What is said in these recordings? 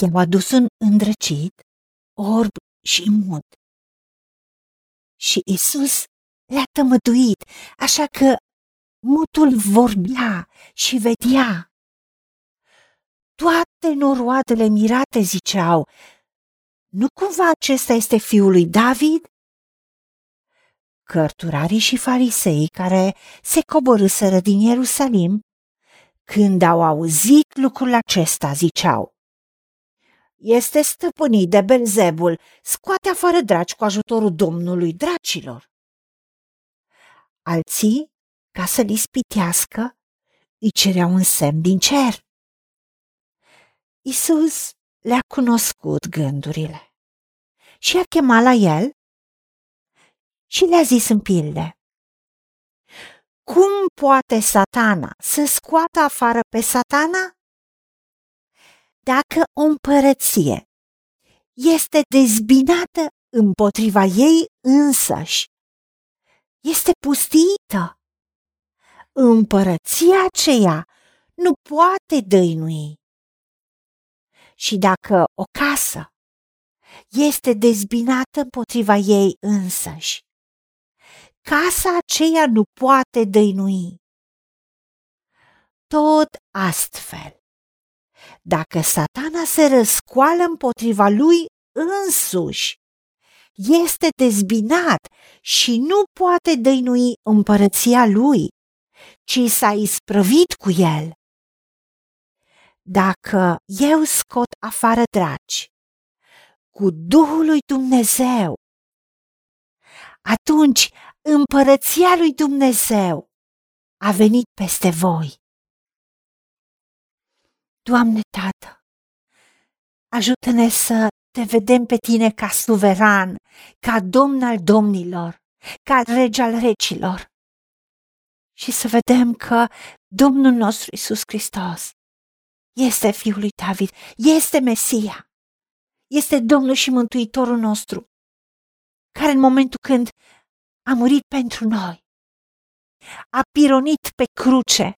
i-au adus un îndrăcit, orb și mut. Și Isus le-a tămăduit, așa că mutul vorbea și vedea. Toate noroadele mirate ziceau, nu cumva acesta este fiul lui David? Cărturarii și farisei care se coborâsără din Ierusalim, când au auzit lucrul acesta, ziceau, este stăpânit de Belzebul, scoate afară dragi cu ajutorul Domnului dracilor. Alții, ca să-l ispitească, îi cereau un semn din cer. Isus le-a cunoscut gândurile și a chemat la el și le-a zis în pilde. Cum poate satana să scoată afară pe satana? Dacă o împărăție este dezbinată împotriva ei însăși, este pustită. Împărăția aceea nu poate dăinui. Și dacă o casă este dezbinată împotriva ei însăși, casa aceea nu poate dăinui. Tot astfel, dacă satana se răscoală împotriva lui însuși, este dezbinat și nu poate dăinui împărăția lui, ci s-a isprăvit cu el. Dacă eu scot afară draci cu Duhul lui Dumnezeu, atunci împărăția lui Dumnezeu a venit peste voi. Doamne Tată, ajută-ne să te vedem pe tine ca suveran, ca domn al domnilor, ca rege al regilor. Și să vedem că Domnul nostru Isus Hristos este Fiul lui David, este Mesia, este Domnul și Mântuitorul nostru, care în momentul când a murit pentru noi, a pironit pe cruce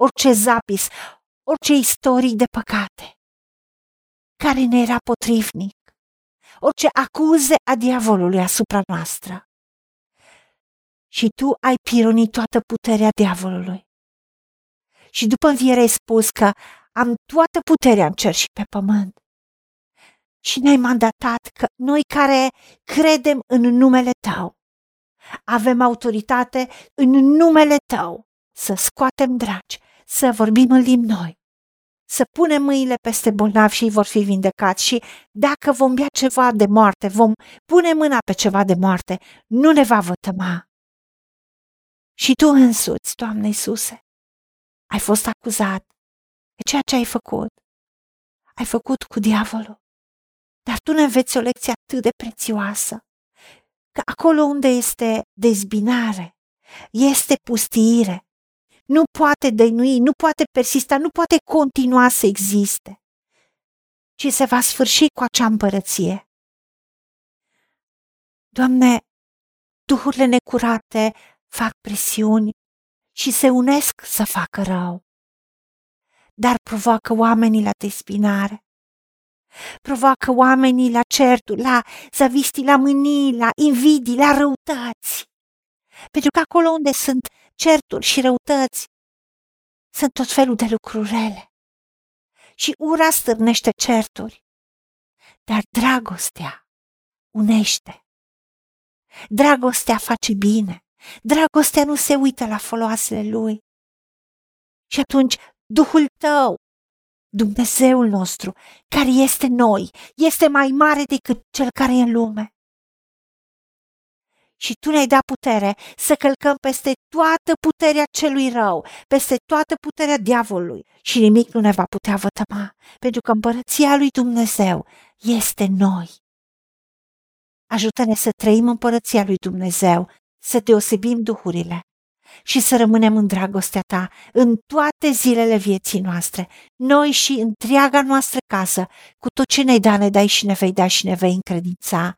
orice zapis, orice istorii de păcate, care ne era potrivnic, orice acuze a diavolului asupra noastră. Și tu ai pironit toată puterea diavolului. Și după înviere ai spus că am toată puterea în cer și pe pământ. Și ne-ai mandatat că noi care credem în numele tău, avem autoritate în numele tău să scoatem dragi, să vorbim în limbi noi, să punem mâinile peste bolnavi și ei vor fi vindecați și dacă vom bea ceva de moarte, vom pune mâna pe ceva de moarte, nu ne va vătăma. Și tu însuți, Doamne Iisuse, ai fost acuzat de ceea ce ai făcut. Ai făcut cu diavolul. Dar tu ne înveți o lecție atât de prețioasă, că acolo unde este dezbinare, este pustiire, nu poate dăinui, nu poate persista, nu poate continua să existe, ci se va sfârși cu acea împărăție. Doamne, duhurile necurate fac presiuni și se unesc să facă rău, dar provoacă oamenii la despinare. Provoacă oamenii la certuri, la zavistii, la mânii, la invidii, la răutăți. Pentru că acolo unde sunt certuri și răutăți, sunt tot felul de lucruri rele. Și ura stârnește certuri, dar dragostea unește. Dragostea face bine. Dragostea nu se uită la foloasele lui. Și atunci Duhul tău, Dumnezeul nostru, care este noi, este mai mare decât cel care e în lume și tu ne-ai dat putere să călcăm peste toată puterea celui rău, peste toată puterea diavolului și nimic nu ne va putea vătăma, pentru că împărăția lui Dumnezeu este noi. Ajută-ne să trăim împărăția lui Dumnezeu, să deosebim duhurile și să rămânem în dragostea ta în toate zilele vieții noastre, noi și întreaga noastră casă, cu tot ce ne-ai dat, ne dai și ne vei da și ne vei încredința